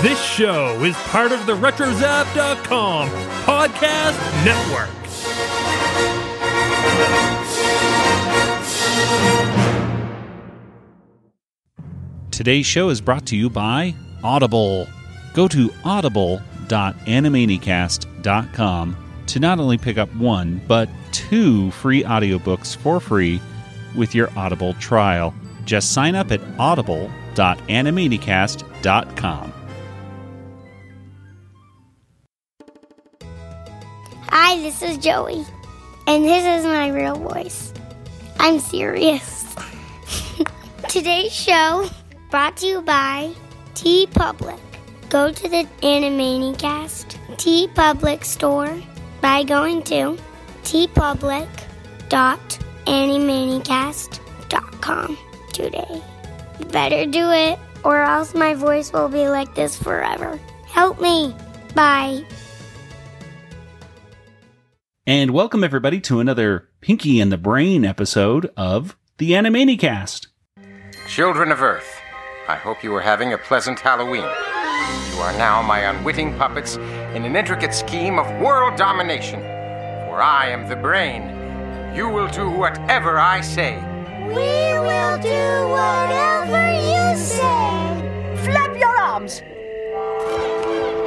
This show is part of the RetroZap.com podcast network. Today's show is brought to you by Audible. Go to audible.animaniacast.com to not only pick up one, but two free audiobooks for free with your Audible trial. Just sign up at audible.animaniacast.com. Hi, this is Joey, and this is my real voice. I'm serious. Today's show brought to you by TeePublic. Go to the Animaniacast TeePublic store by going to tpublic.animaniacast.com today. Better do it, or else my voice will be like this forever. Help me. Bye. And welcome everybody to another Pinky and the Brain episode of the Animaniacast. Children of Earth, I hope you are having a pleasant Halloween. You are now my unwitting puppets in an intricate scheme of world domination. For I am the brain. You will do whatever I say. We will do whatever you say. Flap your arms.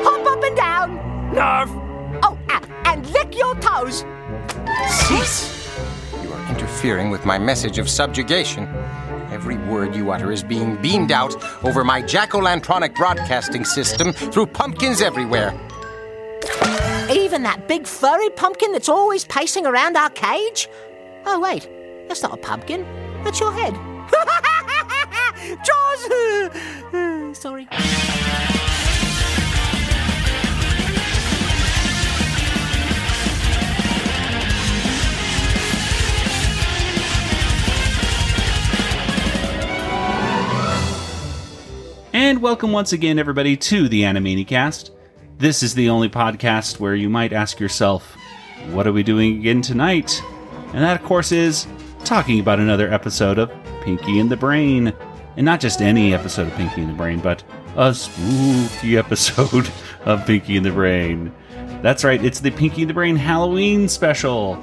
Hop up and down. Narf! And, lick your toes. Cease! You are interfering with my message of subjugation. Every word you utter is being beamed out over my jack-o'-lantronic broadcasting system through pumpkins everywhere. Even that big furry pumpkin that's always pacing around our cage? Oh, wait. That's not a pumpkin. That's your head. Jaws! Sorry. And welcome once again, everybody, to the Animaniacast. This is the only podcast where you might ask yourself, what are we doing again tonight? And that, of course, is talking about another episode of Pinky and the Brain. And not just any episode of Pinky and the Brain, but a spooky episode of Pinky and the Brain. That's right, it's the Pinky and the Brain Halloween special.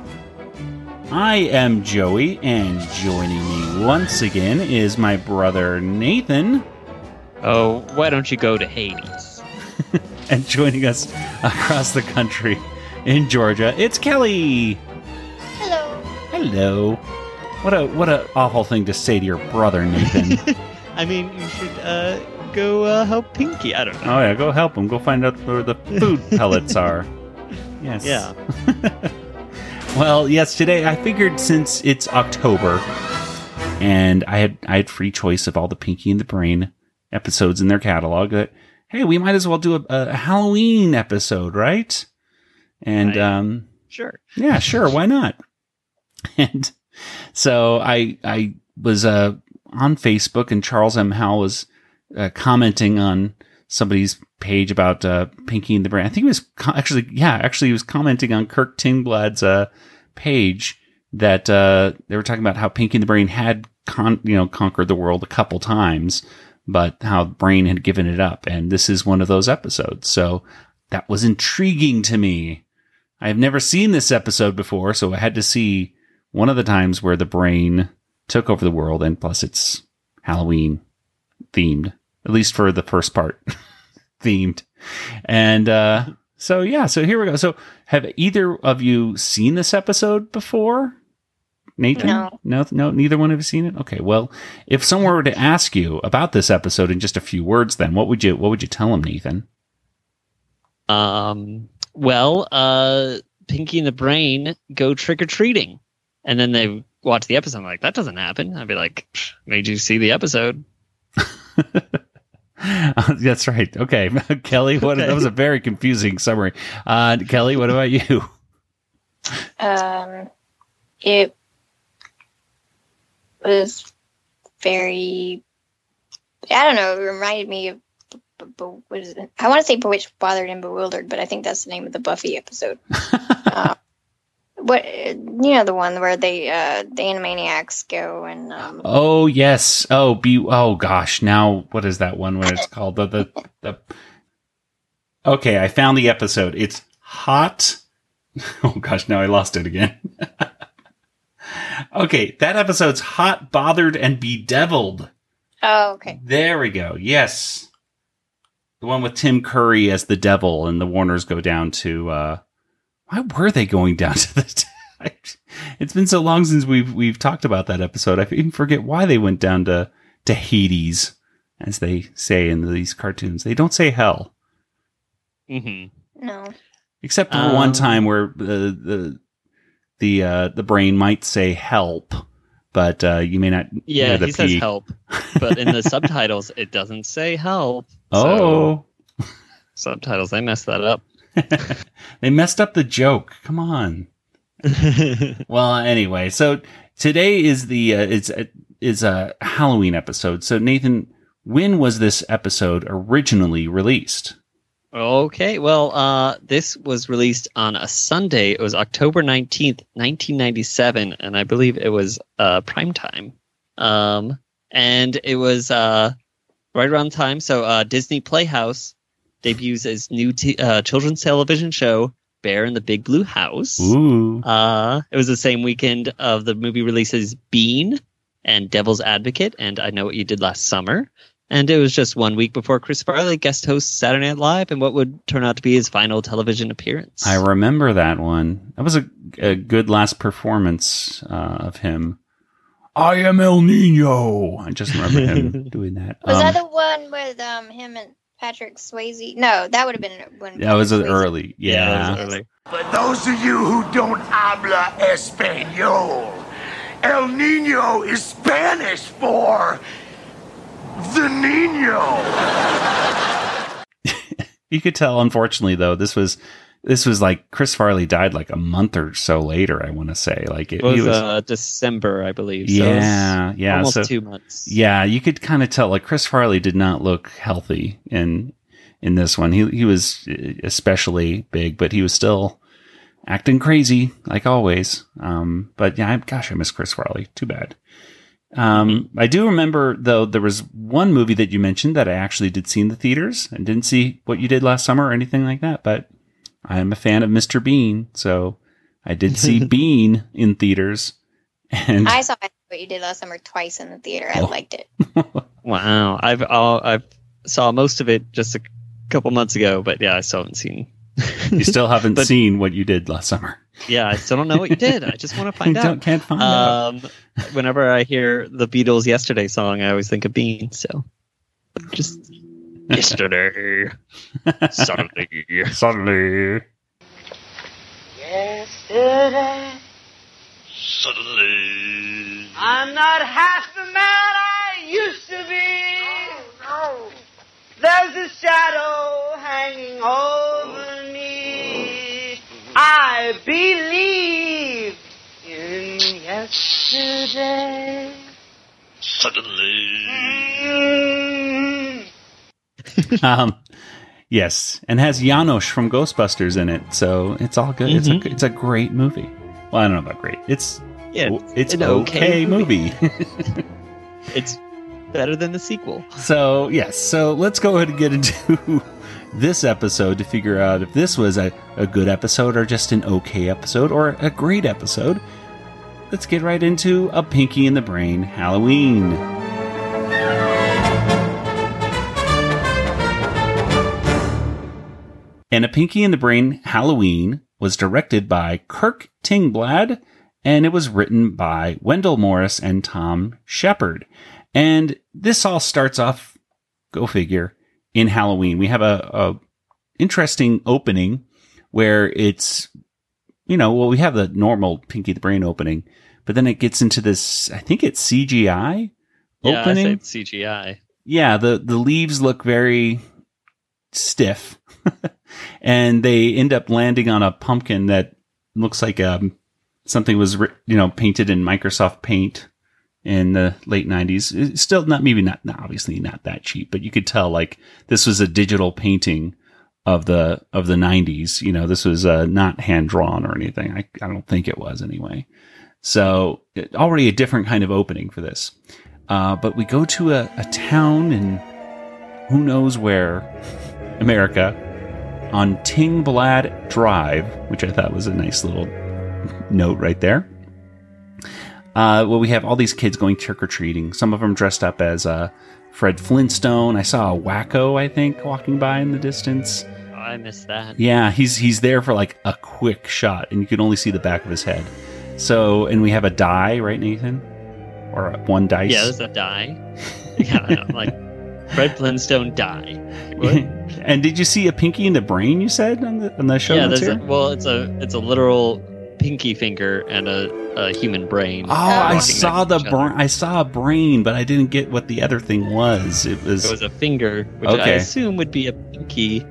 I am Joey, and joining me once again is my brother Nathan. Oh, why don't you go to Hades? and joining us across the country in Georgia, it's Kelly. Hello. Hello. What a what a awful thing to say to your brother, Nathan. I mean, you should uh, go uh, help Pinky. I don't know. oh yeah, go help him. Go find out where the food pellets are. Yes. Yeah. Well, yes. Today I figured since it's October, and I had I had free choice of all the Pinky and the Brain episodes in their catalog. That hey, we might as well do a, a Halloween episode, right? And Right. um, Sure. yeah, sure, why not? And so I I was uh, on Facebook, and Charles M. Howell was uh, commenting on somebody's page about uh, Pinky and the Brain. I think he was co- actually, yeah, actually, he was commenting on Kirk Tingblad's uh, page that uh, they were talking about how Pinky and the Brain had con- you know conquered the world a couple times, but how Brain had given it up, and this is one of those episodes. So that was intriguing to me. I have never seen this episode before, so I had to see one of the times where the brain took over the world, and plus it's Halloween themed, at least for the first part, themed. And uh, so, yeah, so here we go. So, have either of you seen this episode before? Nathan? No. No, no, neither one of you seen it? Okay, well, if someone were to ask you about this episode in just a few words, then what would you what would you tell them, Nathan? Um. Well, uh, Pinky and the Brain go trick or treating, and then they watch the episode. I'm like, that doesn't happen. I'd be like, made you see the episode? That's right. Okay, Kelly. What that was a very confusing summary. Uh, Kelly, what about you? Um, it was very. I don't know. It reminded me of. What is it? I want to say Bewitched, Bothered, and Bewildered, but I think that's the name of the Buffy episode. uh, what you know the one where they uh the Animaniacs go and um Oh yes. Oh be. Oh gosh. Now what is that one? Where it's called the the, the Okay, I found the episode. It's hot. Oh gosh, now I lost it again. Okay, that episode's hot, bothered, and bedeviled. Oh, okay. There we go. Yes. The one with Tim Curry as the devil, and the Warners go down to. uh Why were they going down to the? it's been so long since we've we've talked about that episode. I even forget why they went down to to Hades, as they say in these cartoons. They don't say hell, Mm-hmm. No. except for Um, one time where the the the uh, the brain might say help, but uh, you may not. Yeah, hear the he says help, but in the subtitles it doesn't say help. Oh. So, subtitles they messed that up. they messed up the joke. Come on. Well, anyway, so today is the uh, it's is a Halloween episode. So Nathan, when was this episode originally released? Okay, well, uh, this was released on a Sunday. It was October 19th, 1997, and I believe it was uh, prime time. Um, and it was uh, right around the time. So uh, Disney Playhouse debuts its new t- uh, children's television show, Bear in the Big Blue House. Ooh. Uh, it was the same weekend of the movie releases Bean and Devil's Advocate and I Know What You Did Last Summer. And it was just one week before Chris Farley guest hosts Saturday Night Live and what would turn out to be his final television appearance. I remember that one. That was a, a good last performance uh, of him. I am El Nino. I just remember him doing that. Was Um, that the one with um him and Patrick Swayze? No, that would have been when. that was Patrick an Swayze- early. Yeah, Yeah. was early. For those of you who don't habla español, El Nino is Spanish for the Nino. You could tell, unfortunately, though, this was this was like Chris Farley died like a month or so later. I want to say, like it, It was, he was, uh, December, I believe. So yeah, yeah, almost so- two months. yeah. You could kind of tell, like Chris Farley did not look healthy in in this one. He he was especially big, but he was still acting crazy like always. Um, but yeah, I, gosh, I miss Chris Farley. Too bad. Um, I do remember though there was one movie that you mentioned that I actually did see in the theaters and didn't see what you did last summer or anything like that, but I am a fan of Mr. Bean, so I did see Bean in theaters. And I saw what you did last summer twice in the theater. I Oh. liked it. Wow. I've uh, I've saw most of it just a couple months ago, but yeah, I still haven't seen. you still haven't But- seen what you did last summer. Yeah, I still don't know what you did. I just want to find Don't- out. Can't find out. Um, whenever I hear the Beatles "Yesterday" song, I always think of Bean. So, just yesterday, suddenly, Suddenly. Yesterday, suddenly. I'm not half the man I used to be. There's a shadow hanging over me. I believe in yesterday. Suddenly. Mm. Um, yes, and has Janosz from Ghostbusters in it, so it's all good. It's Mhm. a it's a great movie. Well, I don't know about great. It's Yeah, it's an an okay, movie. it's better than the sequel. so yes, so let's go ahead and get into this episode to figure out if this was a, a good episode or just an okay episode or a great episode. Let's get right into a Pinky in the Brain Halloween. And A Pinky in the Brain Halloween was directed by Kirk Tingblad and it was written by Wendell Morris and Tom Shepard. And this all starts off, go figure, in Halloween. We have a, a interesting opening where it's, you know, well, we have the normal Pinky the Brain opening, but then it gets into this, I think it's CGI Yeah, opening. I CGI. yeah, the the leaves look very stiff, and they end up landing on a pumpkin that looks like um something was you know painted in Microsoft Paint in the late '90s. It's still not maybe not, obviously not that cheap, but you could tell like this was a digital painting of the of the '90s. You know, this was uh, not hand drawn or anything. I I don't think it was anyway. So it- already a different kind of opening for this. Uh, but we go to a, a town in who knows where, America, on Tingblad Drive, which I thought was a nice little note right there. Uh, well, we have all these kids going trick or treating. Some of them dressed up as uh, Fred Flintstone. I saw a Wakko, I think, walking by in the distance. Oh, I missed that. Yeah, he's he's there for like a quick shot, and you can only see the back of his head. So, and we have a die, right, Nathan, or one dice. Yeah, there's a die. yeah, like Fred Flintstone die. And did you see a pinky in the brain? You said on the on the show yeah, there's a, well, it's a it's a literal pinky finger and a, a human brain. Oh, I saw the to each other. brain. I saw a brain, but I didn't get what the other thing was. It was, It was a finger, which I assume would be a pinky,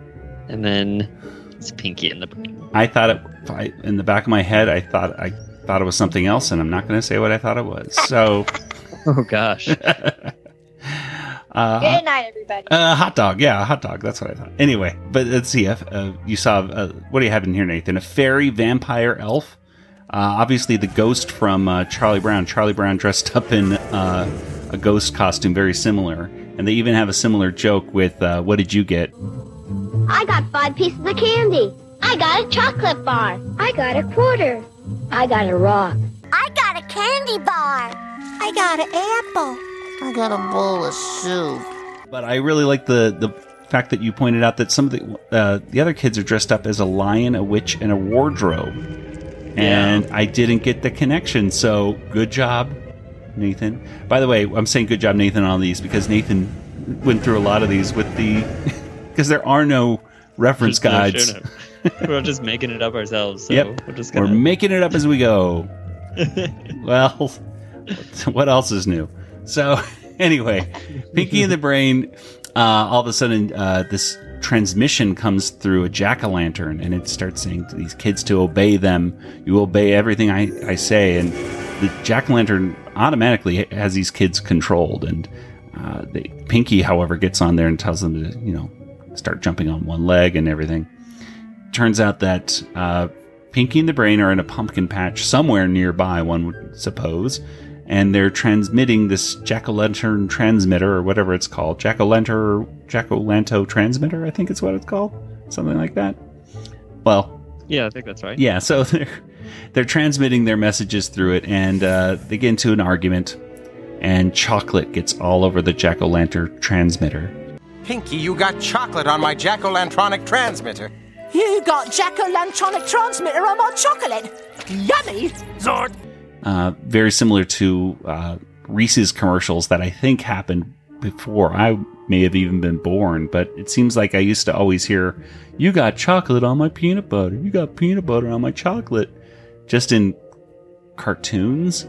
and then it's pinky in the brain. I thought it I, in the back of my head. I thought I thought it was something else, and I'm not going to say what I thought it was. So, Oh gosh. uh, Good night, everybody. Uh, hot dog, yeah, a hot dog. That's what I thought. Anyway, but let's see. Uh, uh, you saw uh, what do you have in here, Nathan? A fairy, vampire, elf. Uh, obviously, the ghost from uh, Charlie Brown. Charlie Brown dressed up in uh, a ghost costume, very similar, and they even have a similar joke with uh, "What did you get?" I got five pieces of candy. I got a chocolate bar. I got a quarter. I got a rock. I got a candy bar. I got an apple. I got a bowl of soup. But I really like the the fact that you pointed out that some of the uh, the other kids are dressed up as a lion, a witch, and a wardrobe, and I didn't get the connection. So good job, Nathan. By the way, I'm saying good job, Nathan, on these because Nathan went through a lot of these with the because there are no reference no guides. show we're just making it up ourselves. So Yep. we're just We're making it up as we go. well, what else is new? So, anyway, Pinky in the Brain, uh, all of a sudden, uh, this transmission comes through a jack o' lantern and it starts saying to these kids to obey them. You obey everything I, I say. And the jack o' lantern automatically has these kids controlled. And uh, they, Pinky, however, gets on there and tells them to, you know, start jumping on one leg and everything turns out that uh, Pinky and the Brain are in a pumpkin patch somewhere nearby, one would suppose, and they're transmitting this jack o' lantern transmitter or whatever it's called. Jack o' lantern, jack o' lanto transmitter, I think it's what it's called. Something like that. Well, Yeah, I think that's right. yeah, so they're they're transmitting their messages through it, and uh, they get into an argument, and chocolate gets all over the jack o' lantern transmitter. Pinky, you got chocolate on my jack o' lantronic transmitter. You got Jack-o'-lantronic transmitter on my chocolate. Yummy. Zort. Uh, very similar to uh, Reese's commercials that I think happened before I may have even been born. But it seems like I used to always hear, "You got chocolate on my peanut butter. You got peanut butter on my chocolate," just in cartoons.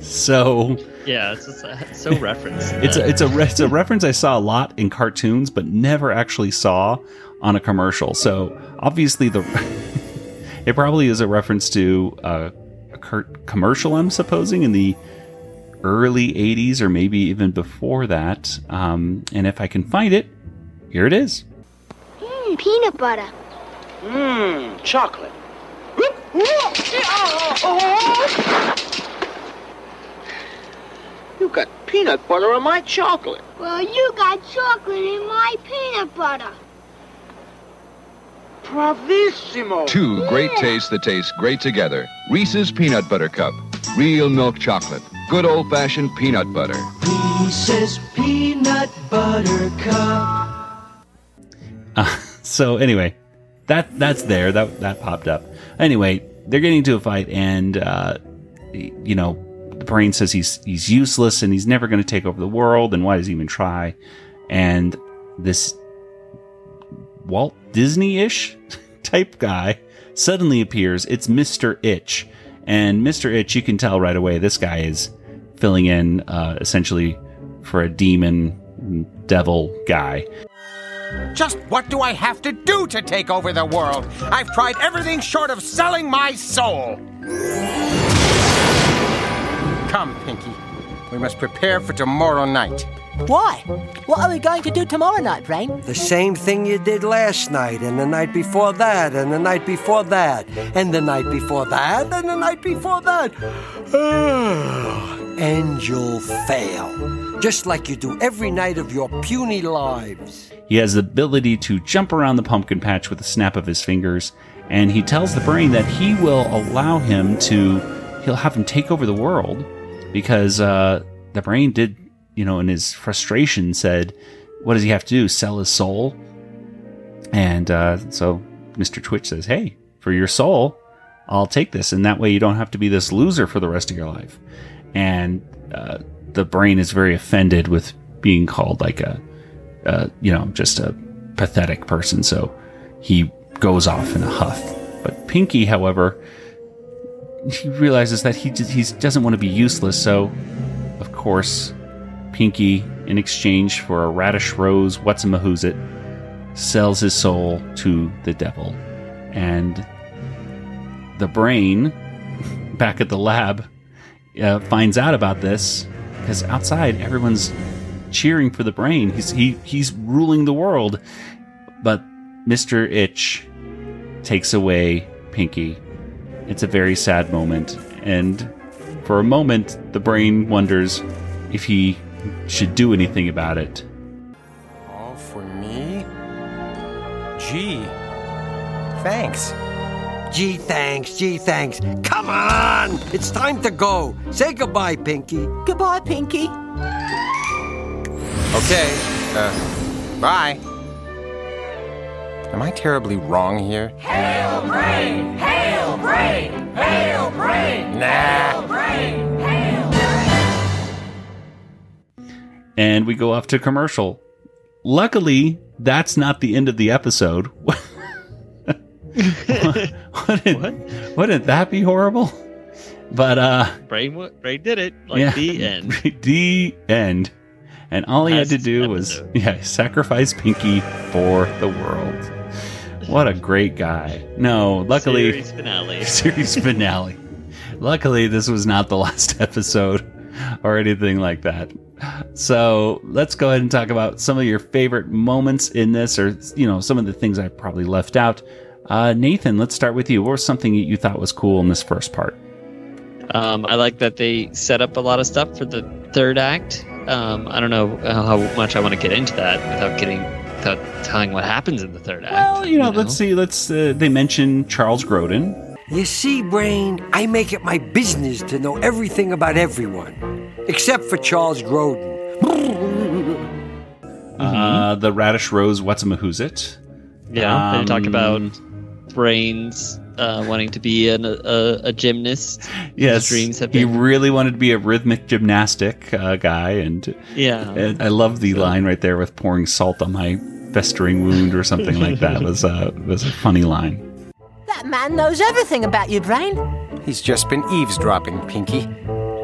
so Yeah, it's just uh, so referenced. it's a, it's a re- it's a reference I saw a lot in cartoons, but never actually saw on a commercial. So obviously the it probably is a reference to uh, commercial. I'm supposing in the early '80s or maybe even before that. Um, and if I can find it, here it is. Mmm, peanut butter. Mmm, chocolate. You got peanut butter on my chocolate. Well, you got chocolate in my peanut butter. Bravissimo. Two great tastes that taste great together. Reese's Peanut Butter Cup. Real milk chocolate. Good old fashioned peanut butter. Reese's peanut butter cup. Uh, so anyway, that that's there. That that popped up. Anyway, they're getting into a fight, and uh, you know, the brain says he's he's useless and he's never going to take over the world, and why does he even try? And this Walt Disney-ish type guy suddenly appears. It's Mister Itch, and Mister Itch, you can tell right away this guy is filling in uh, essentially for a demon devil guy. Just what do I have to do to take over the world? I've tried everything short of selling my soul. Come, Pinky. We must prepare for tomorrow night. Why? What are we going to do tomorrow night, Brain? The same thing you did last night, and the night before that, and the night before that, and the night before that, and the night before that. and you'll fail. Just like you do every night of your puny lives. He has the ability to jump around the pumpkin patch with a snap of his fingers, and he tells the brain that he will allow him to, he'll have him take over the world because uh, the brain did, you know, in his frustration said, What does he have to do? Sell his soul? And uh, so Mr. Twitch says, Hey, for your soul, I'll take this. And that way you don't have to be this loser for the rest of your life. And uh, the brain is very offended with being called like a, you know, just a pathetic person. So he goes off in a huff. But Pinky, however, he realizes that he he doesn't want to be useless. So, of course, Pinky, in exchange for a radish rose, what's a mahoozit, sells his soul to the devil. And the brain, back at the lab, uh, finds out about this because outside everyone's cheering for the brain. He's he he's ruling the world, but Mister Itch takes away Pinky. It's a very sad moment, and for a moment, the brain wonders if he should do anything about it. All for me? Gee. Thanks. Gee, thanks. Gee, thanks. Come on! It's time to go. Say goodbye, Pinky. Goodbye, Pinky. Okay. Uh, bye. Am I terribly wrong here? Hail Brain! Hail Brain! Hail Brain! Nah. Brain! Hail and we go off to commercial. Luckily, that's not the end of the episode. wouldn't, wouldn't that be horrible? But uh Brain, Brain did it. Like yeah, the end. the end. And all he had to do was yeah, sacrifice Pinky for the world. What a great guy. No, luckily Series finale. series finale. Luckily, this was not the last episode or anything like that. So let's go ahead and talk about some of your favorite moments in this, or you know, some of the things I probably left out. Uh, Nathan, let's start with you. What was something that you thought was cool in this first part? Um, I like that they set up a lot of stuff for the third act. Um, I don't know how much I want to get into that without getting without telling what happens in the third act. Well, you know, let's see. Let's. Uh, they mention Charles Grodin. You see, Brain, I make it my business to know everything about everyone, except for Charles Grodin. Uh, the Radish Rose. What's a Mahoozit? Yeah, they talk Um, about brains uh, wanting to be an, a, a gymnast. Yes, dreams have he really wanted to be a rhythmic gymnastic uh, guy, and Yeah. and I love the line right there with pouring salt on my festering wound or something like that. was uh, was a funny line. That man knows everything about you, Brain. He's just been eavesdropping, Pinky.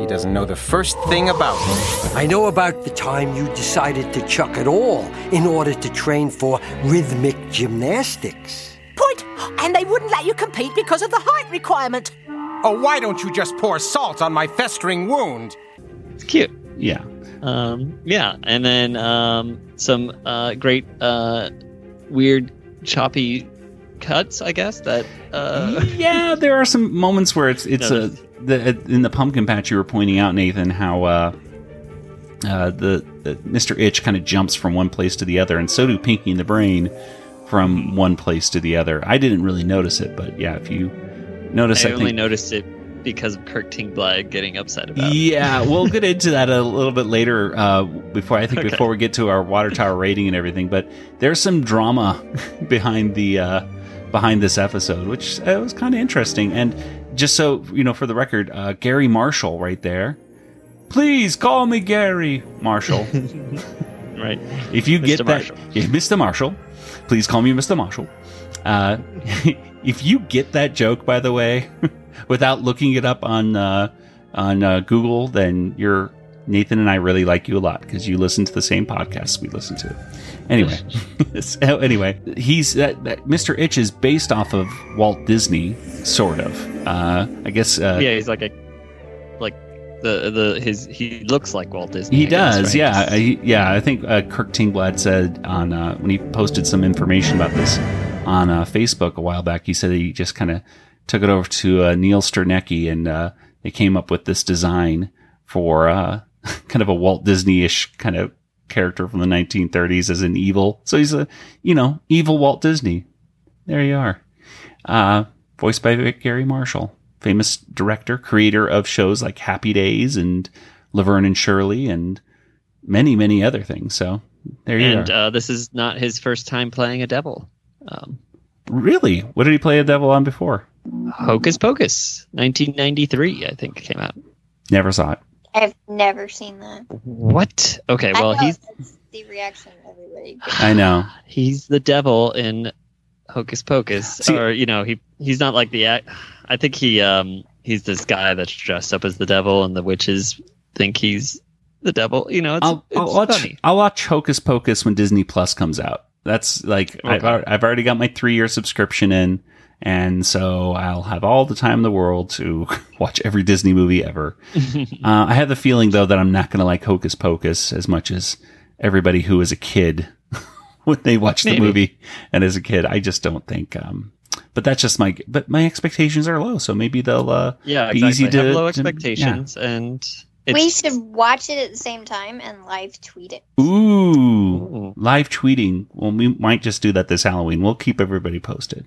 He doesn't know the first thing about me. I know about the time you decided to chuck it all in order to train for rhythmic gymnastics. Point. And they wouldn't let you compete because of the height requirement. Oh, why don't you just pour salt on my festering wound? It's cute. Yeah. Um, yeah, and then um, some uh, great uh, weird choppy cuts, I guess. That uh, yeah, there are some moments where it's it's No, a the, in the pumpkin patch you were pointing out, Nathan, how uh, uh, the, the Mr. Itch kind of jumps from one place to the other, and so do Pinky and the Brain from one place to the other. I didn't really notice it, but yeah, if you notice, I I, only think noticed it because of Kirk Tingblad getting upset about. it. Yeah, we'll get into that a little bit later. Uh, before I think Okay. before we get to our water tower rating and everything, but there's some drama behind the uh, behind this episode, which uh, was kind of interesting. And just so you know, for the record, uh, Garry Marshall, right there. Please call me Garry Marshall. Right. If you get Mr. that, Marshall. yeah, Mr. Marshall, please call me Mr. Marshall. Uh, if you get that joke, by the way, without looking it up on uh, on uh, Google, then you're Nathan and I really like you a lot because you listen to the same podcasts we listen to. Anyway, so anyway, he's that, that Mr. Itch is based off of Walt Disney, sort of. Uh, I guess. Uh, yeah, he's like a like the the his he looks like Walt Disney. He I guess, does, right? yeah, I, yeah. I think uh, Kirk Tingblad said on uh, when he posted some information about this on uh, Facebook a while back. He said he just kind of took it over to uh, Neil Sternecki and uh, they came up with this design for uh, kind of a Walt Disney-ish kind of character from the 1930s as an evil. So he's a, you know, evil Walt Disney. There you are. Uh, voiced by Garry Marshall, famous director, creator of shows like Happy Days and Laverne and Shirley and many, many other things. So there you and are. uh, this is not his first time playing a devil. Um, really? What did he play a devil on before? Hocus Pocus, 1993, I think came out. Never saw it. I've never seen that. What? Okay, well I he's the reaction everybody. gets. I know. he's the devil in Hocus Pocus, See- or you know, he he's not like the. act- I think he um he's this guy that's dressed up as the devil, and the witches think he's the devil. You know, it's, I'll, it's I'll watch. funny. I'll watch Hocus Pocus when Disney Plus comes out. That's like I've, I've already got my three year subscription in, and so I'll have all the time in the world to watch every Disney movie ever. uh, I have the feeling though that I'm not going to like Hocus Pocus as much as everybody who was a kid when they watched the movie and as a kid. I just don't think. Um, but that's just my. But my expectations are low, so maybe they'll. Uh, Yeah, be exactly. easy to have low to- yeah. expectations, and it's, we should watch it at the same time and live tweet it. Ooh, live tweeting. Well, we might just do that this Halloween. We'll keep everybody posted.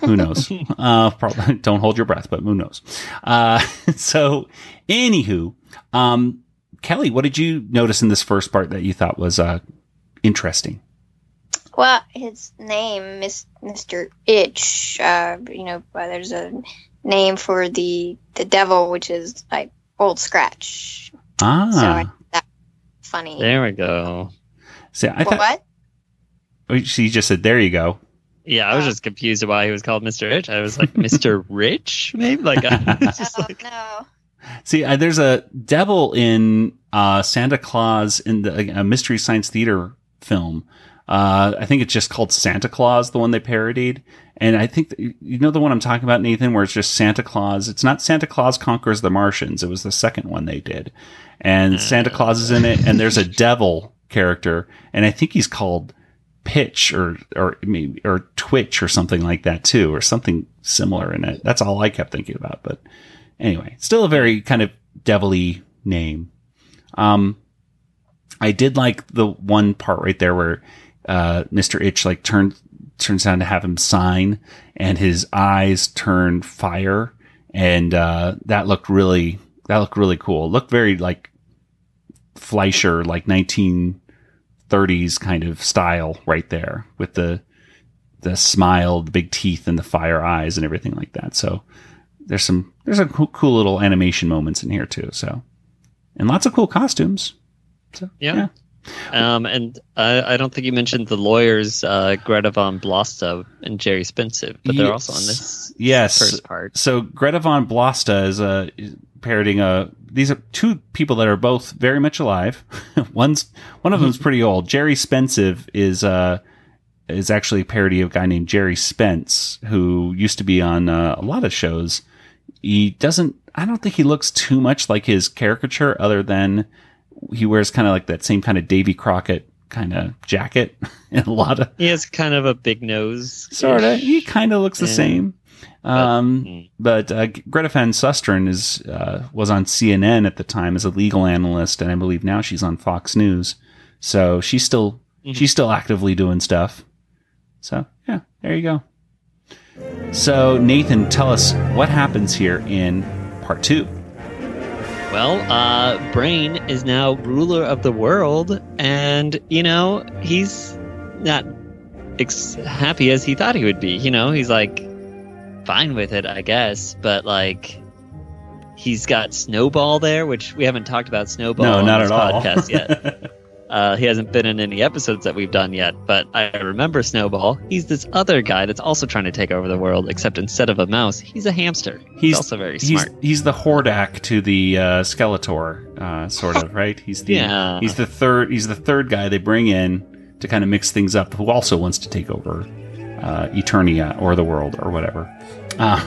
Who knows? uh, probably don't hold your breath, but who knows? Uh, so, anywho, um, Kelly, what did you notice in this first part that you thought was uh, interesting? Well, his name, is Mister Itch. Uh, you know, uh, there's a name for the the devil, which is like Old Scratch. Ah, So I, funny. there we go. see, I thought what? oh, she just said, "There you go." Yeah, I was just confused why he was called Mr. Rich. I was like, Mr. Rich, maybe. Like, I was just like, no. See, uh, there's a devil in uh, Santa Claus in the a Mystery Science Theater film. Uh, I think it's just called Santa Claus, the one they parodied. And I think that, you know the one I'm talking about, Nathan, where it's just Santa Claus. It's not Santa Claus conquers the Martians. It was the second one they did, and Santa Claus is in it, and there's a devil character, and I think he's called Pitch or or maybe or Twitch or something like that too, or something similar in it. That's all I kept thinking about, but anyway, still a very kind of devilly name. Um, I did like the one part right there where uh, Mr. Itch like turned turns down to have him sign, and his eyes turned fire, and uh, that looked really that looked really cool. It looked very like Fleischer, like nineteen thirties kind of style right there with the the smile, the big teeth, and the fire eyes, and everything like that. So there's some there's some cool, cool little animation moments in here too. So and lots of cool costumes. So yeah. Um, and I, I don't think you mentioned the lawyers, uh, Greta von Blasta and Jerry Spensive, but they're also on this yes first part. So Greta von Blasta is uh, parodying a. These are two people that are both very much alive. One's one of them's pretty old. Jerry Spensive is uh is actually a parody of a guy named Gerry Spence who used to be on uh, a lot of shows. He doesn't. I don't think he looks too much like his caricature, other than he wears kind of like that same kind of Davy Crockett kind of jacket and a lot of He has kind of a big nose. sort of. He kind of looks the same. Um, but uh, Greta Van Susteren is uh, was on CNN at the time as a legal analyst, and I believe now she's on Fox News. So she's still she's still actively doing stuff. So yeah, there you go. So Nathan, tell us what happens here in part two. Well, uh, Brain is now ruler of the world, and you know he's not ex- happy as he thought he would be. You know, he's like fine with it, I guess, but like he's got Snowball there, which we haven't talked about Snowball No, on not this at all. podcast yet. Uh, he hasn't been in any episodes that we've done yet, but I remember Snowball. He's this other guy that's also trying to take over the world, except instead of a mouse, he's a hamster. He's, also very he's, smart. He's the Hordak to the uh, Skeletor, uh, sort of, right? He's the Yeah. he's the third he's the third guy they bring in to kind of mix things up, who also wants to take over uh, Eternia or the world or whatever. Uh,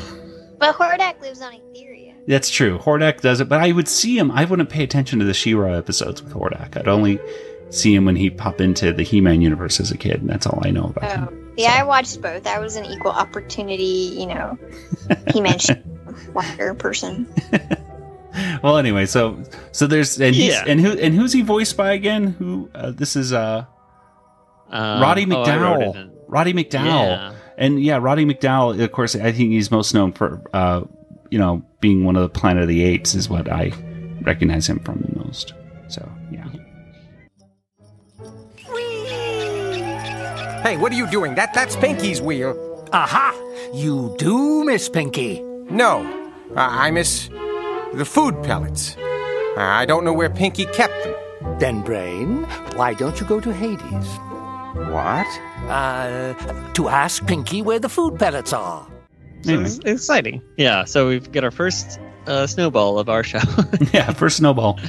But Hordak lives on Etheria. that's true. Hordak does it, but I would see him. I wouldn't pay attention to the She-Ra episodes with Hordak. I'd only see him when he pop into the He-Man universe as a kid, and that's all I know about him. Oh, yeah, I watched both. I was an equal opportunity, you know, he mentioned wonder person. well, anyway, so so there's and he's, Yeah. and who and who's he voiced by again? Who uh, this is uh Um, Roddy oh, I wrote it McDowell. in- Roddy McDowall. Yeah. And yeah, Roddy McDowall, of course, I think he's most known for, uh, you know, being one of the Planet of the Apes is what I recognize him from the most. So, yeah. Hey, what are you doing? That that's Pinky's wheel. Aha! You do miss Pinky. No, I I miss the food pellets. I don't know where Pinky kept them. Then, Brain, why don't you go to Hades? What? Uh, to ask Pinky where the food pellets are. So it's exciting. Yeah. So we've got our first uh, snowball of our show. yeah, first snowball.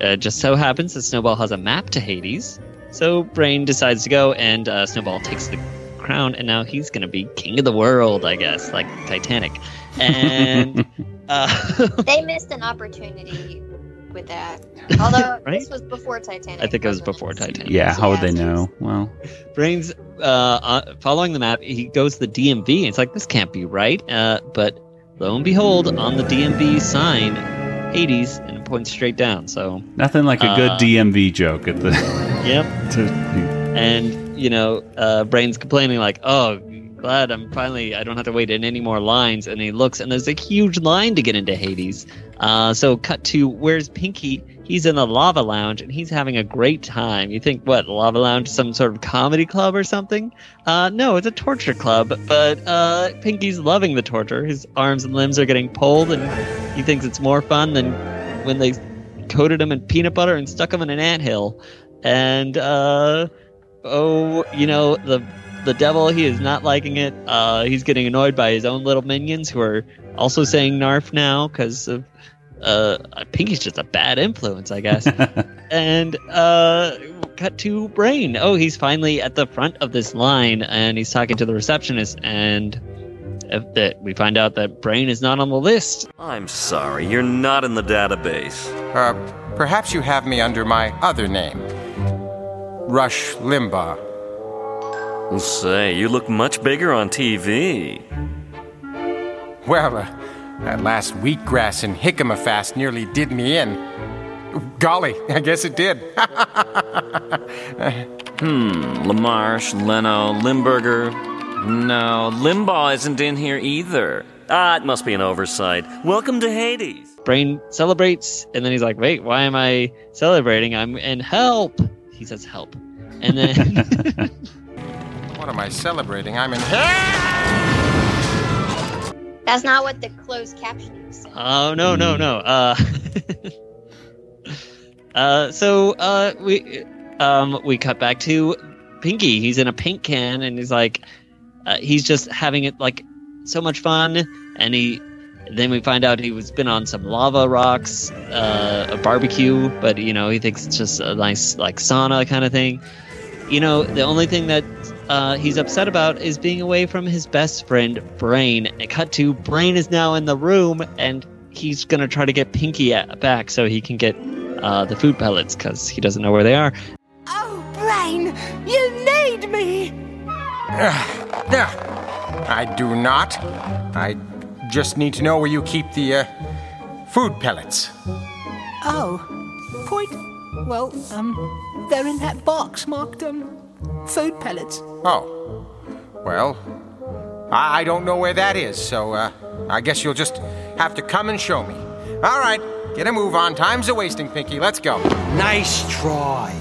Uh, just so happens that Snowball has a map to Hades. So Brain decides to go, and uh, Snowball takes the crown, and now he's going to be king of the world, I guess, like Titanic. And uh, they missed an opportunity with that. Although Right? this was before Titanic. I think it was before Titanic. Yeah, how would they know? Well, Brains, uh, uh, following the map, he goes to the DMV. And it's like, this can't be right. Uh, but lo and behold, on the DMV sign, Hades, and it points straight down. So, nothing like a good Uh, DMV joke at the. yep. to, and you know uh, brain's complaining like oh glad i'm finally i don't have to wait in any more lines and he looks and there's a huge line to get into hades. Uh, so cut to where's pinky? He's in the lava lounge and he's having a great time. You think what lava lounge some sort of comedy club or something? Uh, no it's a torture club but uh, pinky's loving the torture. His arms and limbs are getting pulled and he thinks it's more fun than when they coated him in peanut butter and stuck him in an anthill. And uh oh you know the the devil. He is not liking it. Uh he's getting annoyed by his own little minions who are also saying narf now because of uh pinky's just a bad influence i guess. And uh cut to brain. Oh he's finally at the front of this line and he's talking to the receptionist and if that we find out that brain is not on the list. I'm sorry, you're not in the database. Uh, perhaps you have me under my other name, Rush Limbaugh. Say, you look much bigger on TV. Well, uh, that last wheatgrass and jicama fast nearly did me in. Golly, I guess it did. Hmm, Lamarche, Leno, Limburger. No, Limbaugh isn't in here either. Ah, it must be an oversight. Welcome to Hades. brain celebrates and then he's like wait why am i celebrating i'm in help he says help and then what am I celebrating? I'm in hell! That's not what the closed captioning said. oh no no no uh uh so uh we um we cut back to pinky he's in a pink can and he's like uh, he's just having it like so much fun and he then we find out he was been on some lava rocks uh a barbecue but you know he thinks it's just a nice like sauna kind of thing you know the only thing that uh, he's upset about is being away from his best friend brain and cut to brain is now in the room and he's gonna try to get pinky at, back so he can get uh, the food pellets because he doesn't know where they are Oh, Brain, you need me. Yeah, I do not. I just need to know where you keep the uh, food pellets. Oh, point. Well, um, they're in that box marked, um, food pellets. Oh, well, I I don't know where that is, so uh, I guess you'll just have to come and show me. All right, get a move on. Time's a wasting, Pinky. Let's go. Nice try.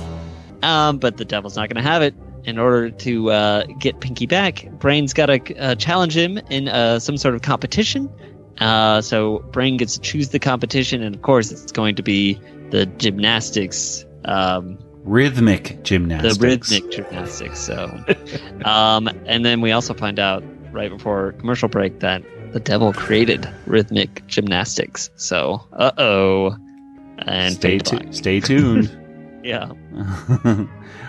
Um, but the devil's not going to have it. In order to uh, get Pinky back, Brain's got to uh, challenge him in uh, some sort of competition. Uh, so Brain gets to choose the competition, and of course, it's going to be the gymnastics. Um, Rhythmic gymnastics. The rhythmic gymnastics. So, um, and then we also find out right before commercial break that the devil created rhythmic gymnastics. So, uh oh. And Stay, fade to tu- stay tuned. Yeah.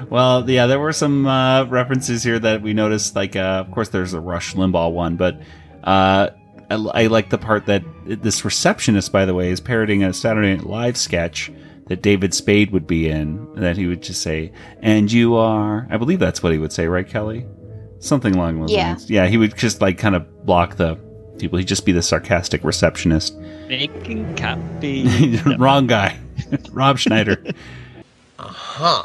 well, yeah, there were some uh, references here that we noticed. Like, uh, of course, there's a Rush Limbaugh one, but uh, I, I like the part that this receptionist, by the way, is parroting a Saturday Night Live sketch that David Spade would be in. That he would just say, "And you are," I believe that's what he would say, right, Kelly? Something along those Yeah. lines. Yeah, he would just like kind of block the people. He'd just be the sarcastic receptionist. Making copy. Wrong guy. Rob Schneider. Uh huh.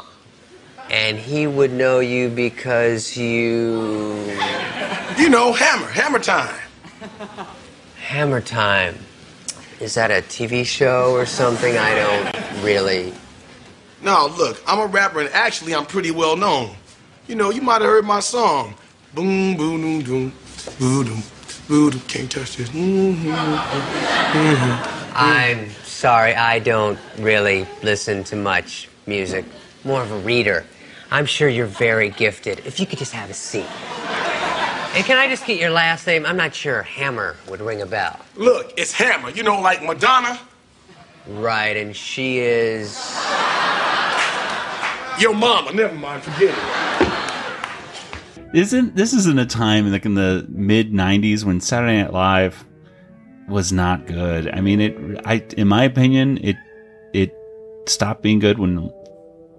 And he would know you because you. You know, Hammer, Hammer Time. Hammer Time. Is that a TV show or something? I don't really. No, look, I'm a rapper and actually I'm pretty well known. You know, you might have heard my song. Boom, boom, boom, boom, boom, boom, boom, can't touch this. Mm-hmm. Mm-hmm. I'm sorry, I don't really listen to much music. More of a reader. I'm sure you're very gifted. If you could just have a seat. And can I just get your last name? I'm not sure Hammer would ring a bell. Look, it's Hammer. You know, like Madonna. Right, and she is. Your mama. Never mind, forget it. Isn't this isn't a time like in the mid '90s when Saturday Night Live was not good. I mean, it. I, in my opinion, it it stopped being good when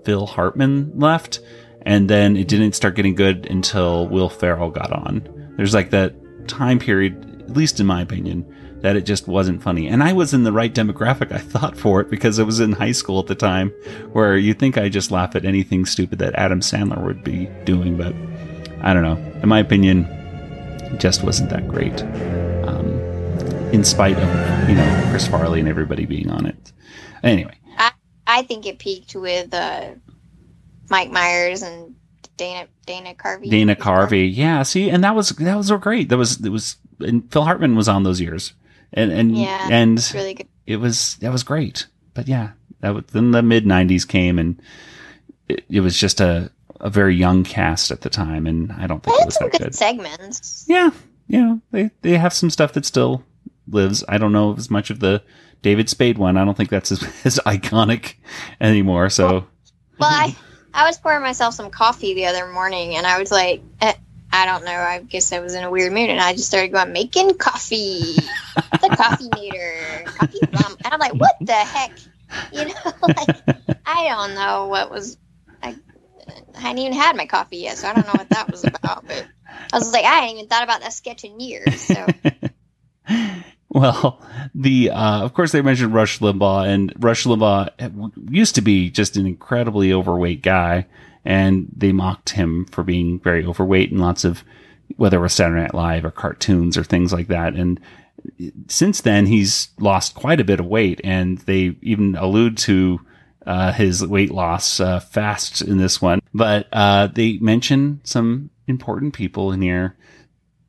Phil Hartman left, and then it didn't start getting good until Will Ferrell got on. There's like that time period, at least in my opinion, that it just wasn't funny. And I was in the right demographic, I thought, for it because I was in high school at the time, where you think I just laugh at anything stupid that Adam Sandler would be doing, but I don't know. In my opinion, it just wasn't that great. Um, in spite of you know Chris Farley and everybody being on it. Anyway, I, I think it peaked with uh, Mike Myers and Dana Dana Carvey. Dana Carvey, yeah. See, and that was that was great. That was it was and Phil Hartman was on those years, and and Yeah, and really good. it was that was great. But yeah, that was, then the mid '90s came, and it, it was just a a very young cast at the time, and I don't think it was Some that good good. segments. Yeah, yeah, they they have some stuff that still lives. I don't know as much of the David Spade one. I don't think that's as, as iconic anymore. So Well, I I was pouring myself some coffee the other morning, and I was like, eh, I don't know. I guess I was in a weird mood, and I just started going making coffee, the coffee meter, coffee rum, and I'm like, what the heck? You know, like I don't know what was. I, I hadn't even had my coffee yet, so I don't know what that was about. But I was like, I hadn't even thought about that sketch in years. So Well, the uh, of course they mentioned Rush Limbaugh, and Rush Limbaugh used to be just an incredibly overweight guy, and they mocked him for being very overweight in lots of whether it was Saturday Night Live or cartoons or things like that. And since then, he's lost quite a bit of weight, and they even allude to uh, his weight loss uh, fast in this one. But uh, they mention some important people in here.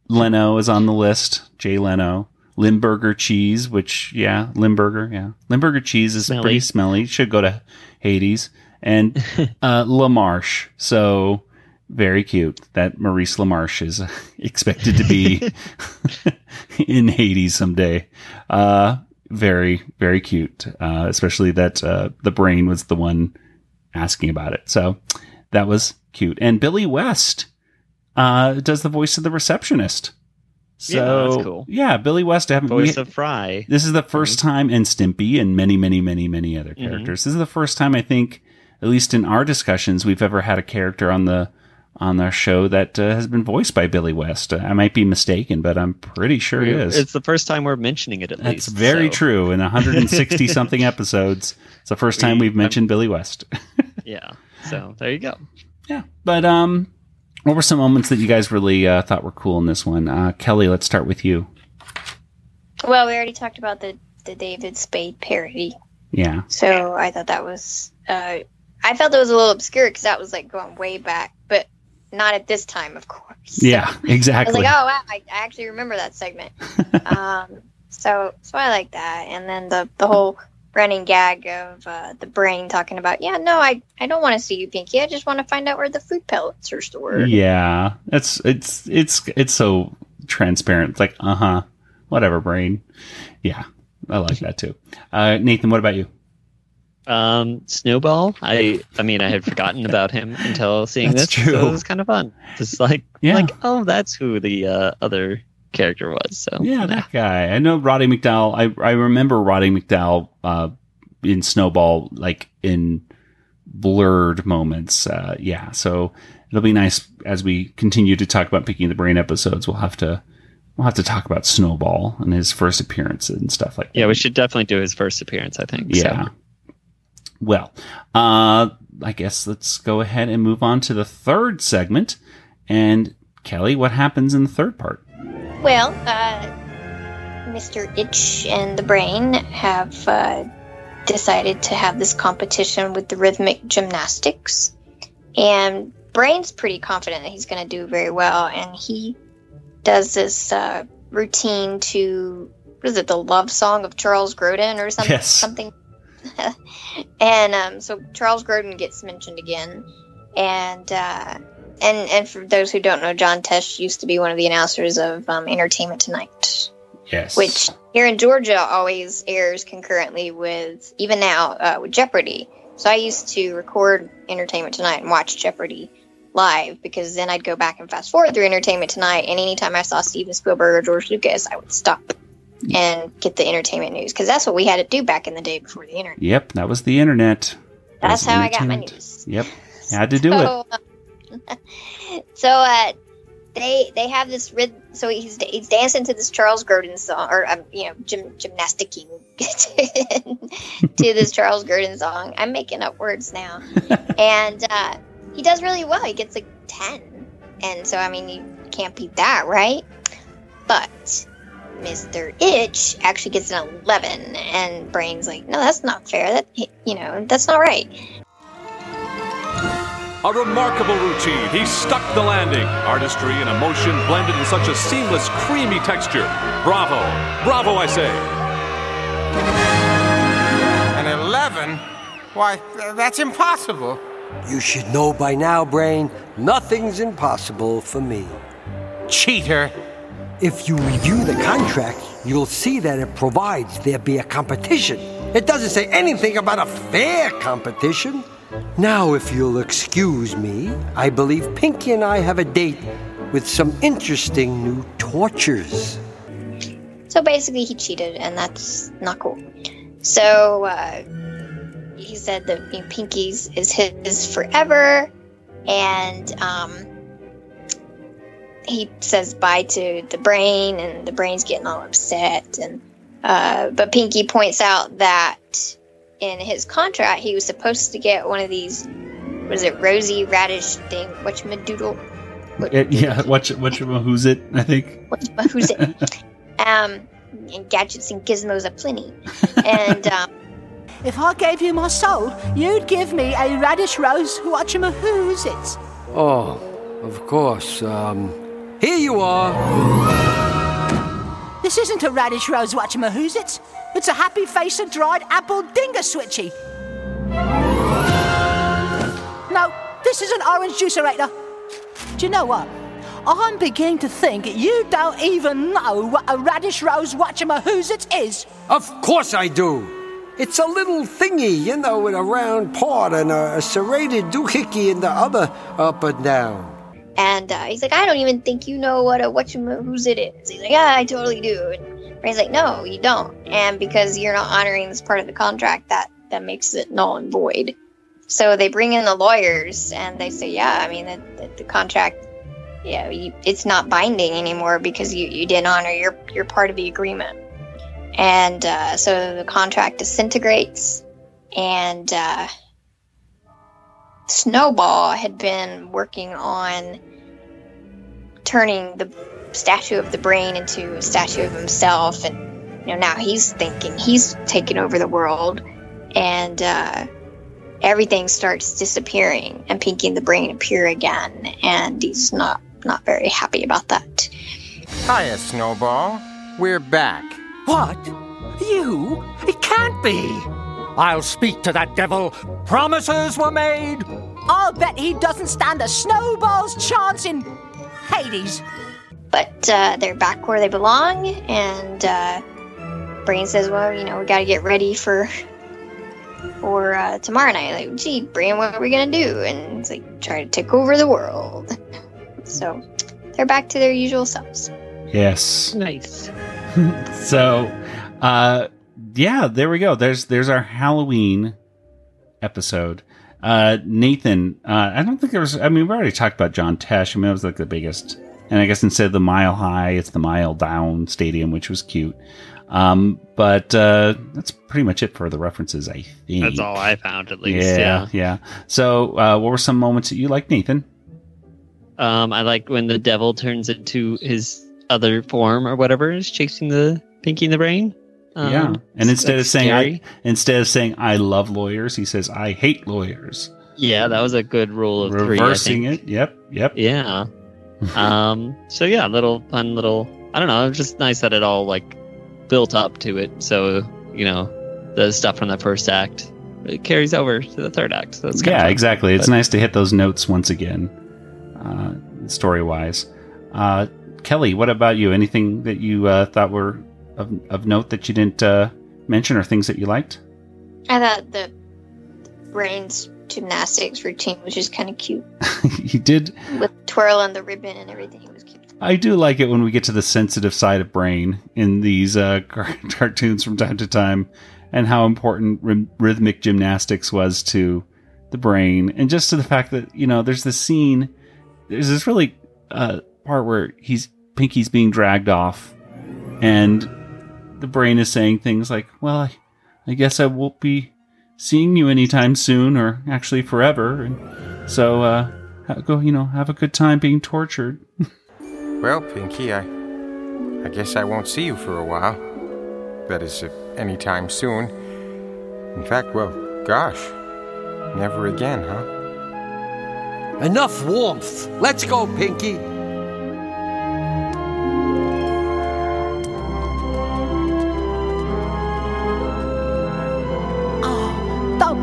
Leno is on the list. Jay Leno. Limburger cheese, which yeah, Limburger, yeah, Limburger cheese is Smelly. pretty smelly. Should go to Hades and uh, LaMarche. So very cute that Maurice LaMarche is expected to be in Hades someday. Uh, very very cute, uh, especially that uh, the brain was the one asking about it. So that was cute. And Billy West uh, does the voice of the receptionist. So Yeah, that's cool. yeah, Billy West. I haven't Voice we- of Fry. This is the first time, and Stimpy, and many, many, many, many other Mm-hmm. characters. This is the first time I think, at least in our discussions, we've ever had a character on the on our show that uh, has been voiced by Billy West. Uh, I might be mistaken, but I'm pretty sure it is. It's the first time we're mentioning it at That's least. very so- true. In 160 something episodes, it's the first time We- we've mentioned Billy West. Yeah. So there you go. Yeah. But um, what were some moments that you guys really uh, thought were cool in this one? Uh, Kelly, let's start with you. well, we already talked about the the David Spade parody. Yeah. So I thought that was, uh, I felt it was a little obscure because that was like going way back, but not at this time, of course. Yeah. Exactly. I was like, oh wow, I, I actually remember that segment. um, so so I like that, and then the the whole running gag of uh, the brain talking about, yeah, no, I I don't want to see you, Pinky. I just want to find out where the food pellets are stored. Yeah, it's it's it's it's so transparent. It's like, uh huh, whatever, brain. Yeah, I like that too. Uh, Nathan, what about you? Um, Snowball. I I mean, I had forgotten about him until seeing That's this. true. So it was kind of fun. Just like Yeah. like oh, that's who the uh, other character was. So Yeah, that guy. I know Roddy McDowall. I I remember Roddy McDowall uh, in Snowball, like in blurred moments. Uh, yeah, so it'll be nice as we continue to talk about picking the brain episodes. We'll have to we'll have to talk about Snowball and his first appearance and stuff like that. Yeah, we should definitely do his first appearance. I think. Yeah. So. Well, uh, I guess let's go ahead and move on to the third segment. And Kelly, what happens in the third part? Well, uh, Mr. Itch and the Brain have uh, decided to have this competition with the rhythmic gymnastics. And Brain's pretty confident that he's going to do very well. And he does this uh, routine to, what is it, the love song of Charles Grodin or something? Yes. Something. and um, so Charles Grodin gets mentioned again. And uh, and and for those who don't know, John Tesh used to be one of the announcers of um, Entertainment Tonight, Yes. which here in Georgia always airs concurrently with even now uh, with Jeopardy. So I used to record Entertainment Tonight and watch Jeopardy live because then I'd go back and fast forward through Entertainment Tonight, and anytime I saw Steven Spielberg or George Lucas, I would stop and get the entertainment news because that's what we had to do back in the day before the internet. Yep, that was the internet. That's how I got my news. Yep, had to do it. so, uh, so uh, they they have this rhythm. So he's he's dancing to this Charles Grodin song, or um, you know, gym, gymnasticking to this Charles Grodin song. I'm making up words now, and uh, he does really well. He gets like ten, and so I mean, you can't beat that, right? But Mr. Itch actually gets an 11, and Brain's like, no, that's not fair. That you know, that's not right. A remarkable routine. He stuck the landing. Artistry and emotion blended in such a seamless, creamy texture. Bravo. Bravo, I say. An 11? Why, that's impossible. You should know by now, Brain, nothing's impossible for me. Cheater. If you review the contract, you'll see that it provides there be a competition. It doesn't say anything about a fair competition. Now, if you'll excuse me, I believe Pinky and I have a date with some interesting new tortures. So basically, he cheated, and that's not cool. So uh, he said that you know, Pinky's is his forever, and um, he says bye to the brain, and the brain's getting all upset. And uh, but Pinky points out that in his contract, he was supposed to get one of these. Was it rosy radish thing? Whatchamadoodle? It- yeah, watch watch who's it? I think. Who's it? um, and gadgets and gizmos aplenty. And um, If I gave you my soul, you'd give me a radish rose whatchamahoos it. Oh, of course. Um, here you are. This isn't a radish rose it. It's a happy face of dried apple dinger switchy. No, this is an orange juicerator. Do you know what? I'm beginning to think you don't even know what a radish rose whatchamahoos it is. Of course I do. It's a little thingy, you know, with a round part and a, a serrated doohickey in the other up and down. And uh, he's like, I don't even think you know what a whatchamahoos it is. He's like, Yeah, I totally do. And Brain's like, No, you don't. And because you're not honoring this part of the contract, that that makes it null and void. So they bring in the lawyers, and they say, Yeah, I mean, the, the, the contract, yeah, you, it's not binding anymore because you, you didn't honor your your part of the agreement. And uh, so the contract disintegrates, and uh, Snowball had been working on turning the statue of the brain into a statue of himself, and you know now he's thinking he's taking over the world, and uh, everything starts disappearing, and Pinky and the brain appear again, and he's not not very happy about that. Hiya, Snowball. We're back. What? You? It can't be. I'll speak to that devil. Promises were made. I'll bet he doesn't stand a snowball's chance in Hades. but uh, they're back where they belong. And uh, Brain says, "Well, you know, we got to get ready for for uh, tomorrow night." Like, gee, Brain, what are we gonna do? And it's like try to take over the world. So they're back to their usual selves. Yes. Nice. so, uh, yeah, there we go. There's there's our Halloween episode. Uh, Nathan, uh, I don't think there was. I mean, we already talked about John Tesh. I mean, it was like the biggest And I guess instead of the Mile High, it's the Mile Down Stadium, which was cute. Um, but uh, that's pretty much it for the references, I think. That's all I found, at least. Yeah, Yeah. yeah. So, uh, what were some moments that you liked, Nathan? Um, I like when the devil turns into his other form or whatever, is chasing the Pinky in the Brain. Um, yeah, and instead of saying scary. I, instead of saying I love lawyers, he says I hate lawyers. yeah, that was a good rule of Reversing three. I think. it. Yep, yep. Yeah. um. So yeah, little fun little. I don't know. It's just nice that it all like built up to it. So you know, the stuff from the first act it carries over to the third act. So it's kinda yeah, fun. exactly. It's But- nice to hit those notes once again, uh, story wise. Uh, Kelly, what about you? Anything that you uh, thought were of, of note that you didn't uh, mention, or things that you liked? I thought the brains gymnastics routine was just kind of cute you did. with twirl twirling the ribbon and everything. It was cute. I do like it when we get to the sensitive side of brain in these uh, car- cartoons from time to time, and how important rhy- rhythmic gymnastics was to the brain, and just to the fact that you know there's this scene, there's this really uh, part where he's Pinky's being dragged off, and the brain is saying things like, "Well, I, I guess I won't be seeing you anytime soon, or actually forever," and so uh, go, you know, have a good time being tortured. Well, Pinky, I. I guess I won't see you for a while. That is, anytime soon. In fact, well, gosh. Never again, huh? Enough warmth. Let's go, Pinky.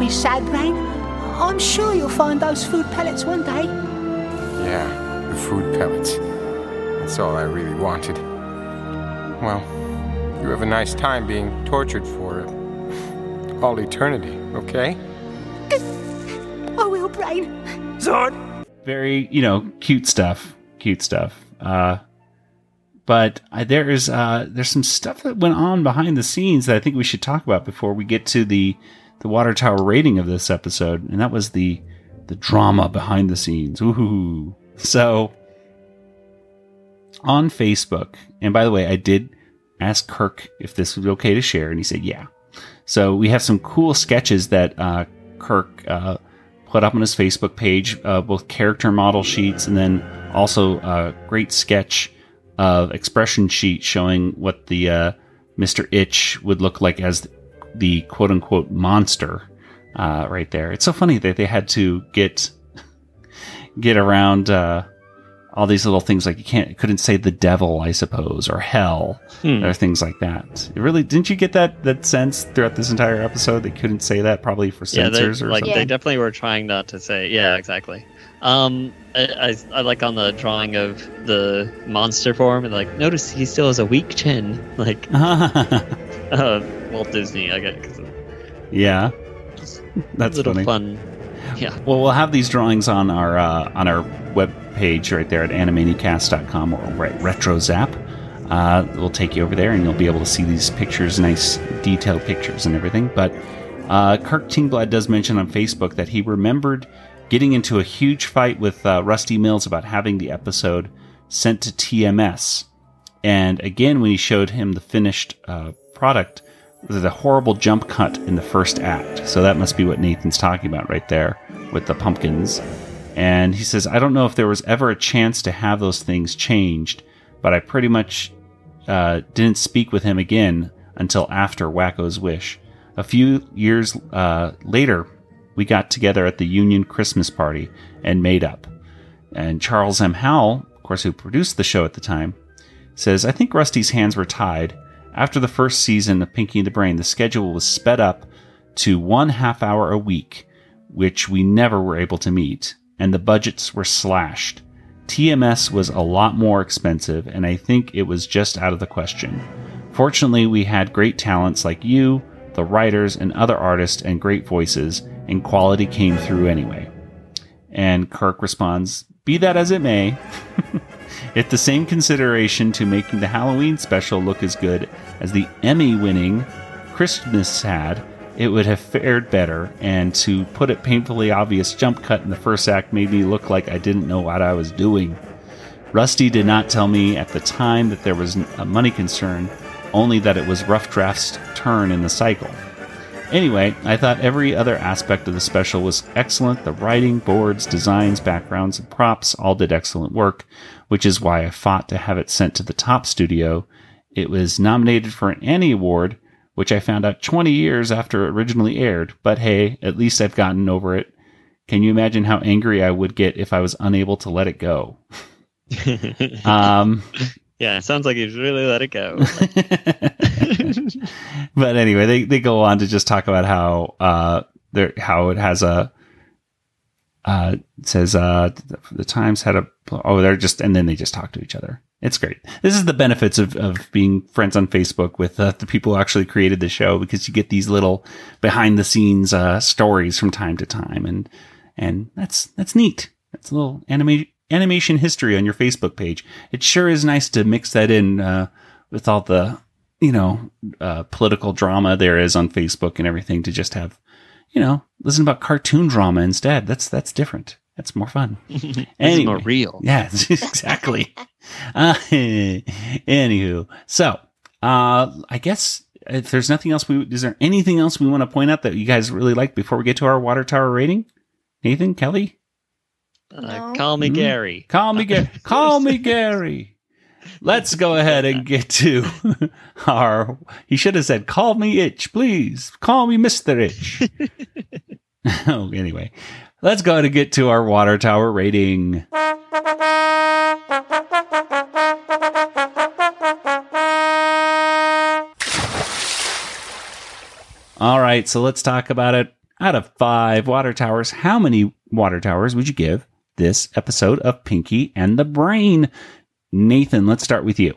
Be sad, Brain. I'm sure you'll find those food pellets one day. Yeah, the food pellets. That's all I really wanted. Well, you have a nice time being tortured for uh, all eternity, okay? I will, Brain. Zort. Very, you know, cute stuff. Cute stuff. Uh, but I, there is uh, there's some stuff that went on behind the scenes that I think we should talk about before we get to the the water tower rating of this episode, and that was the the drama behind the scenes. Ooh, so on Facebook, and by the way, I did ask Kirk if this was okay to share, and he said yeah. So we have some cool sketches that uh, Kirk uh, put up on his Facebook page, uh, both character model sheets and then also a great sketch of expression sheet showing what the uh, Mr. Itch would look like as the quote unquote monster uh, right there. It's so funny that they had to get get around uh, all these little things like you can't couldn't say the devil, I suppose, or hell, Hmm. or things like that. It really didn't you get that that sense throughout this entire episode? They couldn't say that probably for Yeah, they, or like something. they definitely were trying not to say. Yeah, exactly. Um, I, I, I like on the drawing of the monster form, and like notice he still has a weak chin, like uh, Walt Disney. I 'cause Yeah, that's little funny. fun. Yeah. Well, we'll have these drawings on our uh, on our web page right there at animaniacast.com or at RetroZap. Uh, we'll take you over there, and you'll be able to see these pictures, nice detailed pictures and everything. But uh, Kirk Tingblad does mention on Facebook that he remembered getting into a huge fight with uh, Rusty Mills about having the episode sent to TMS. And again, when he showed him the finished uh, product, there's a horrible jump cut in the first act. So that must be what Nathan's talking about right there with the pumpkins. And he says, I don't know if there was ever a chance to have those things changed, but I pretty much uh, didn't speak with him again until after Wakko's Wish. A few years uh, later, we got together at the Union Christmas party and made up. And Charles M. Howell, of course, who produced the show at the time, says, I think Rusty's hands were tied. After the first season of Pinky and the Brain, the schedule was sped up to one half hour a week, which we never were able to meet, and the budgets were slashed. TMS was a lot more expensive, and I think it was just out of the question. Fortunately, we had great talents like you, the writers, and other artists, and great voices, and quality came through anyway. And Kirk responds, Be that as it may, if the same consideration to making the Halloween special look as good as the Emmy winning Christmas had, it would have fared better. And to put it painfully obvious, jump cut in the first act made me look like I didn't know what I was doing. Rusty did not tell me at the time that there was a money concern, only that it was Rough Draft's turn in the cycle. Anyway, I thought every other aspect of the special was excellent. The writing, boards, designs, backgrounds, and props all did excellent work, which is why I fought to have it sent to the top studio. It was nominated for an Annie Award, which I found out 20 years after it originally aired, but hey, at least I've gotten over it. Can you imagine how angry I would get if I was unable to let it go? um, yeah, it sounds like he's really let it go. but anyway, they, they go on to just talk about how uh there how it has a uh it says uh the Times had a oh they're just and then they just talk to each other. It's great. This is the benefits of, of being friends on Facebook with uh, the people who actually created the show because you get these little behind the scenes uh, stories from time to time and and that's that's neat. That's a little anime animation history on your Facebook page. It sure is nice to mix that in uh, with all the you know uh, political drama there is on Facebook and everything to just have you know listen about cartoon drama instead. That's that's different. That's more fun. Is more real. Yeah, exactly. uh, anywho, so uh, I guess if there's nothing else, we is there anything else we want to point out that you guys really like before we get to our water tower rating? Nathan, Kelly, Uh, call me Mhm. Gary. Call me Gary. Call me Gary. Let's go ahead and get to our. He should have said, "Call me Itch, please. Call me Mister Itch." oh, anyway, let's go ahead and get to our water tower rating. All right, so let's talk about it. Out of five water towers, how many water towers would you give this episode of Pinky and the Brain? Nathan, let's start with you.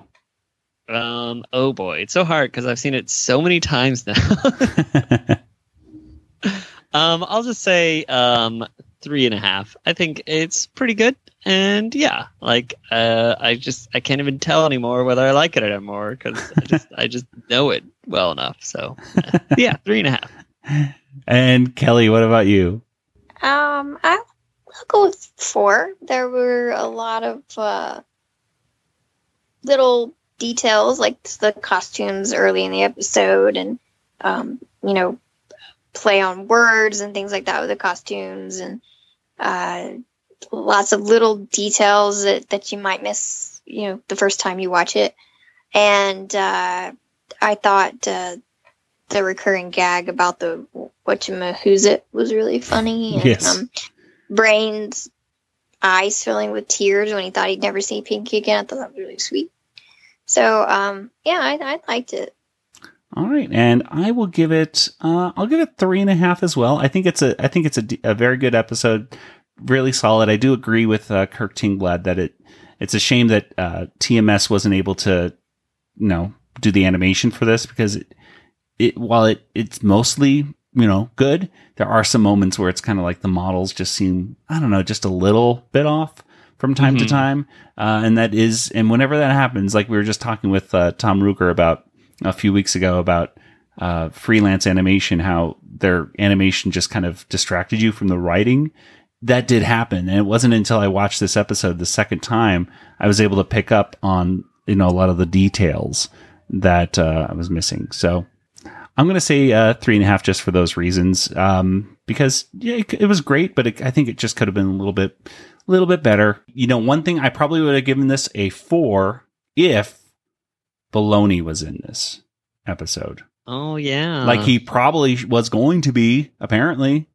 Um, oh boy, it's so hard because I've seen it so many times now. um, I'll just say um three and a half. I think it's pretty good, and yeah, like uh, I just I can't even tell anymore whether I like it anymore because I just I just know it well enough. So yeah, three and a half. And Kelly, what about you? Um, I, I'll go with four. There were a lot of uh, little details, like the costumes early in the episode, and um, you know, play on words and things like that with the costumes, and uh, lots of little details that, that you might miss, you know, the first time you watch it. And uh, I thought uh, the recurring gag about the whatchamahoo's it was really funny. And, Yes. Um, Brain's eyes filling with tears when he thought he'd never see Pinky again. I thought that was really sweet. So, um, yeah, I, I liked it. All right, and I will give it. Uh, I'll give it three and a half as well. I think it's a. I think it's a very good episode. Really solid. I do agree with uh, Kirk Tingblad that it. It's a shame that uh, TMS wasn't able to, you know, do the animation for this because it. It while it it's mostly you know good, there are some moments where it's kind of like the models just seem I don't know just a little bit off from time to Mhm. time, uh, and that is and whenever that happens, like we were just talking with uh, Tom Ruegger about a few weeks ago about uh, freelance animation, how their animation just kind of distracted you from the writing. That did happen, and it wasn't until I watched this episode the second time I was able to pick up on you know a lot of the details that uh, I was missing. So I'm going to say uh, three and a half just for those reasons, um, because yeah, it, it was great, but it, I think it just could have been a little bit, a little bit better. You know, one thing I probably would have given this a four if Baloney was in this episode. Oh yeah, like he probably was going to be, apparently,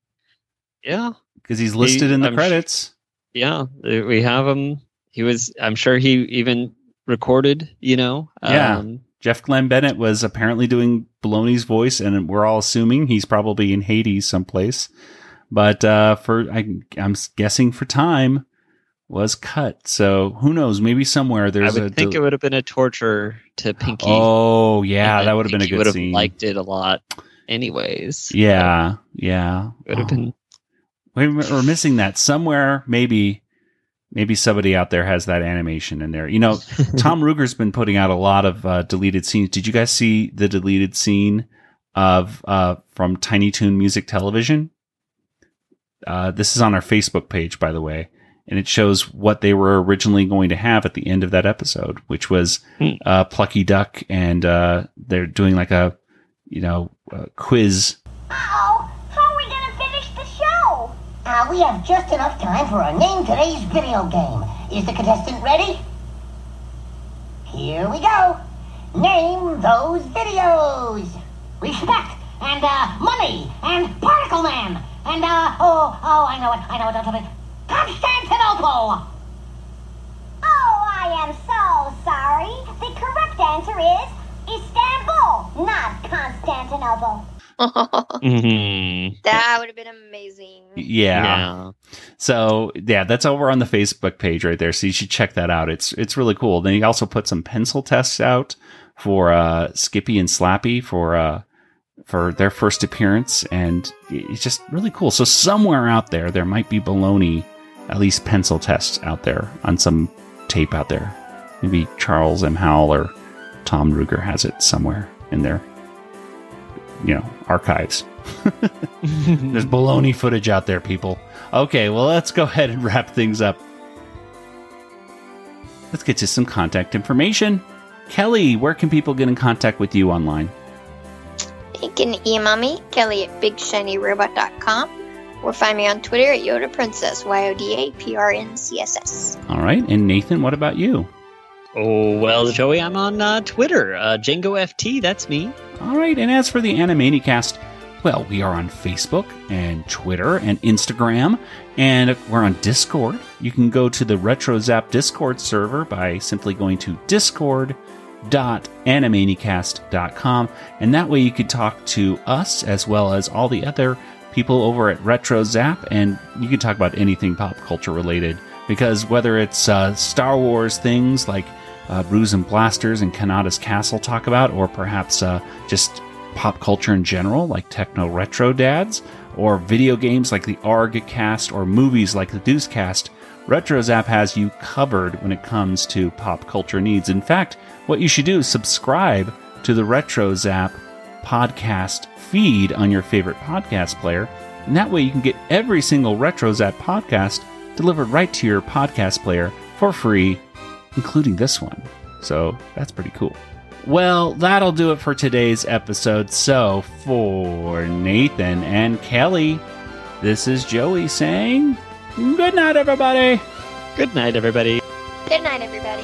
yeah because he's listed He- in the I'm sh- credits. yeah we have him. He was. I'm sure he even recorded. You know. yeah. Jeff Glen Bennett was apparently doing Baloney's voice, and we're all assuming he's probably in Hades someplace. But uh, for I, I'm guessing for time was cut. So who knows? Maybe somewhere there's. I would think del- it would have been a torture to Pinky. oh yeah, that would have been a good would have scene. liked it a lot, anyways. yeah, yeah. It would have been. We're missing that somewhere. Maybe, maybe somebody out there has that animation in there. You know, Tom Ruegger's been putting out a lot of uh, deleted scenes. Did you guys see the deleted scene of uh, from Tiny Toon Music Television? Uh, this is on our Facebook page, by the way, and it shows what they were originally going to have at the end of that episode, which was uh, Plucky Duck, and uh, they're doing like a you know uh, quiz. Uh-oh, Uh, we have just enough time for our Name Today's video game. Is the contestant ready? Here we go. Name those videos. Respect and uh, money and Particle Man and uh oh oh I know it I know it don't tell me. Constantinople. Oh, I am so sorry. The correct answer is Istanbul, not Constantinople. Mm-hmm. That would have been amazing. Yeah. So yeah, that's over on the Facebook page right there. So you should check that out. It's it's really cool. Then he also put some pencil tests out for uh, Skippy and Slappy for uh, for their first appearance, and it's just really cool. So somewhere out there, there might be baloney, at least pencil tests out there on some tape out there. Maybe Charles M. Howell or Tom Ruegger has it somewhere in there. you know archives. There's baloney footage out there, people. Okay, well, let's go ahead and wrap things up. Let's get to some contact information. Kelly, where can people get in contact with you online? You can email me, Kelly at BigShinyRobot.com, or find me on Twitter at Yoda Princess, Y O D A P R N C S S. All right, and Nathan, what about you? Oh, well, Joey, I'm on uh, Twitter. Uh, Django FT, that's me. All right, and as for the Animaniacast, well, we are on Facebook and Twitter and Instagram, and we're on Discord. You can go to the RetroZap Discord server by simply going to discord.animaniacast.com, and that way you could talk to us as well as all the other people over at RetroZap, and you can talk about anything pop culture related. Because whether it's uh, Star Wars things like uh, and Blasters and Kanata's Castle talk about, or perhaps uh, just pop culture in general, like Techno Retro Dads, or video games like the ARG cast, or movies like the Deuce cast, RetroZap has you covered when it comes to pop culture needs. In fact, what you should do is subscribe to the RetroZap podcast feed on your favorite podcast player, and that way you can get every single RetroZap podcast delivered right to your podcast player for free including this one. So that's pretty cool. Well, that'll do it for today's episode. So, for Nathan and Kelly, this is Joey saying good night, everybody. Good night, everybody. Good night, everybody.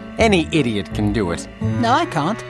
any idiot can do it. No, I can't.